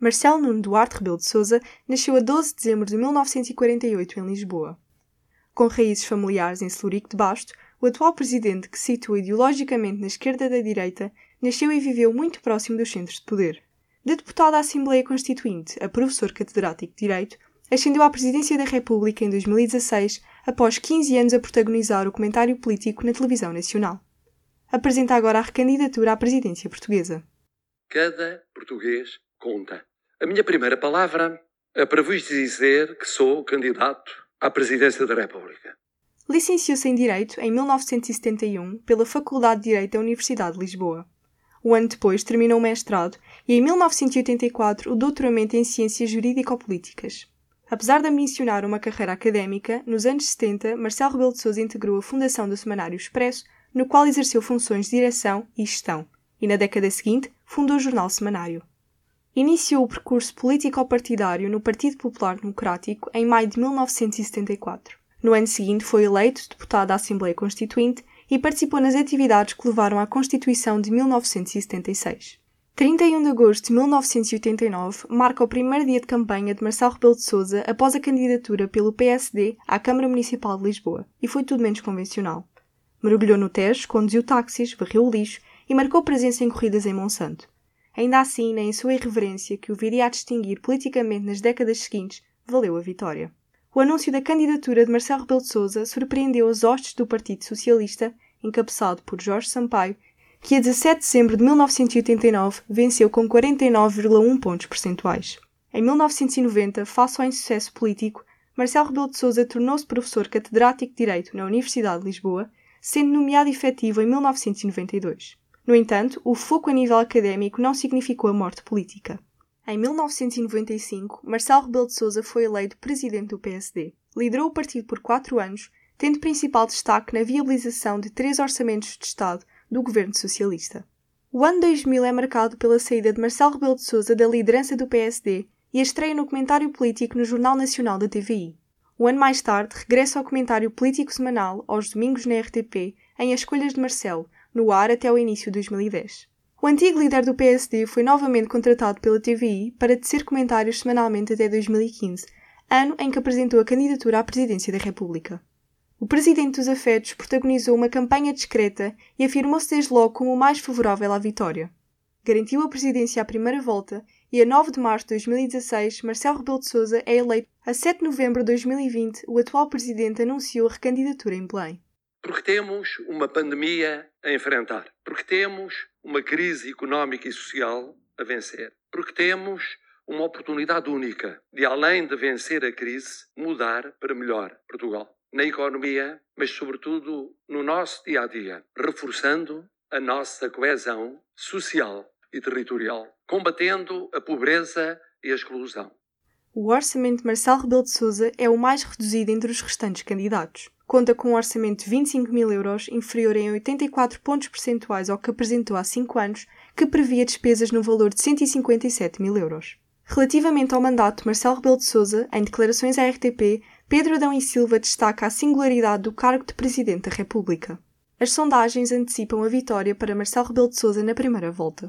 Marcelo Nuno Duarte Rebelo de Sousa nasceu a 12 de dezembro de 1948 em Lisboa. Com raízes familiares em Celurico de Basto, o atual presidente, que se situa ideologicamente na esquerda da direita, nasceu e viveu muito próximo dos centros de poder. De deputado à Assembleia Constituinte a professor catedrático de Direito, ascendeu à presidência da República em 2016, após 15 anos a protagonizar o comentário político na televisão nacional. Apresenta agora a recandidatura à presidência portuguesa. Cada português conta. A minha primeira palavra é para vos dizer que sou candidato à presidência da República. Licenciou-se em Direito em 1971 pela Faculdade de Direito da Universidade de Lisboa. Um ano depois terminou o mestrado e, em 1984, o doutoramento em Ciências Jurídico-Políticas. Apesar de ambicionar uma carreira académica, nos anos 70, Marcelo Rebelo de Sousa integrou a fundação do Semanário Expresso, no qual exerceu funções de direção e gestão, e na década seguinte fundou o jornal Semanário. Iniciou o percurso político-partidário no Partido Popular Democrático em maio de 1974. No ano seguinte foi eleito deputado à Assembleia Constituinte e participou nas atividades que levaram à Constituição de 1976. 31 de agosto de 1989 marca o primeiro dia de campanha de Marcelo Rebelo de Sousa após a candidatura pelo PSD à Câmara Municipal de Lisboa, e foi tudo menos convencional. Mergulhou no Tejo, conduziu táxis, varreu o lixo e marcou presença em corridas em Monsanto. Ainda assim, nem sua irreverência, que o viria a distinguir politicamente nas décadas seguintes, valeu a vitória. O anúncio da candidatura de Marcelo Rebelo de Sousa surpreendeu as hostes do Partido Socialista, encabeçado por Jorge Sampaio, que a 17 de dezembro de 1989 venceu com 49,1 pontos percentuais. Em 1990, face ao insucesso político, Marcelo Rebelo de Sousa tornou-se professor catedrático de Direito na Universidade de Lisboa, sendo nomeado efetivo em 1992. No entanto, o foco a nível académico não significou a morte política. Em 1995, Marcelo Rebelo de Sousa foi eleito presidente do PSD. Liderou o partido por quatro anos, tendo principal destaque na viabilização de três orçamentos de Estado do governo socialista. O ano 2000 é marcado pela saída de Marcelo Rebelo de Sousa da liderança do PSD e a estreia no comentário político no Jornal Nacional da TVI. Um ano mais tarde, regressa ao comentário político semanal, aos domingos na RTP, em As Escolhas de Marcelo, no ar até o início de 2010. O antigo líder do PSD foi novamente contratado pela TVI para tecer comentários semanalmente até 2015, ano em que apresentou a candidatura à presidência da República. O presidente dos afetos protagonizou uma campanha discreta e afirmou-se desde logo como o mais favorável à vitória. Garantiu a presidência à primeira volta e a 9 de março de 2016, Marcelo Rebelo de Sousa é eleito. A 7 de novembro de 2020, o atual presidente anunciou a recandidatura em Belém. Porque temos uma pandemia a enfrentar, porque temos uma crise económica e social a vencer, porque temos uma oportunidade única de, além de vencer a crise, mudar para melhor Portugal. Na economia, mas sobretudo no nosso dia a dia, reforçando a nossa coesão social e territorial, combatendo a pobreza e a exclusão. O orçamento de Marcelo Rebelo de Sousa é o mais reduzido entre os restantes candidatos conta com um orçamento de 25 mil euros, inferior em 84 pontos percentuais ao que apresentou há 5 anos, que previa despesas no valor de 157 mil euros. Relativamente ao mandato de Marcelo Rebelo de Sousa, em declarações à RTP, Pedro Adão e Silva destaca a singularidade do cargo de Presidente da República. As sondagens antecipam a vitória para Marcelo Rebelo de Sousa na primeira volta.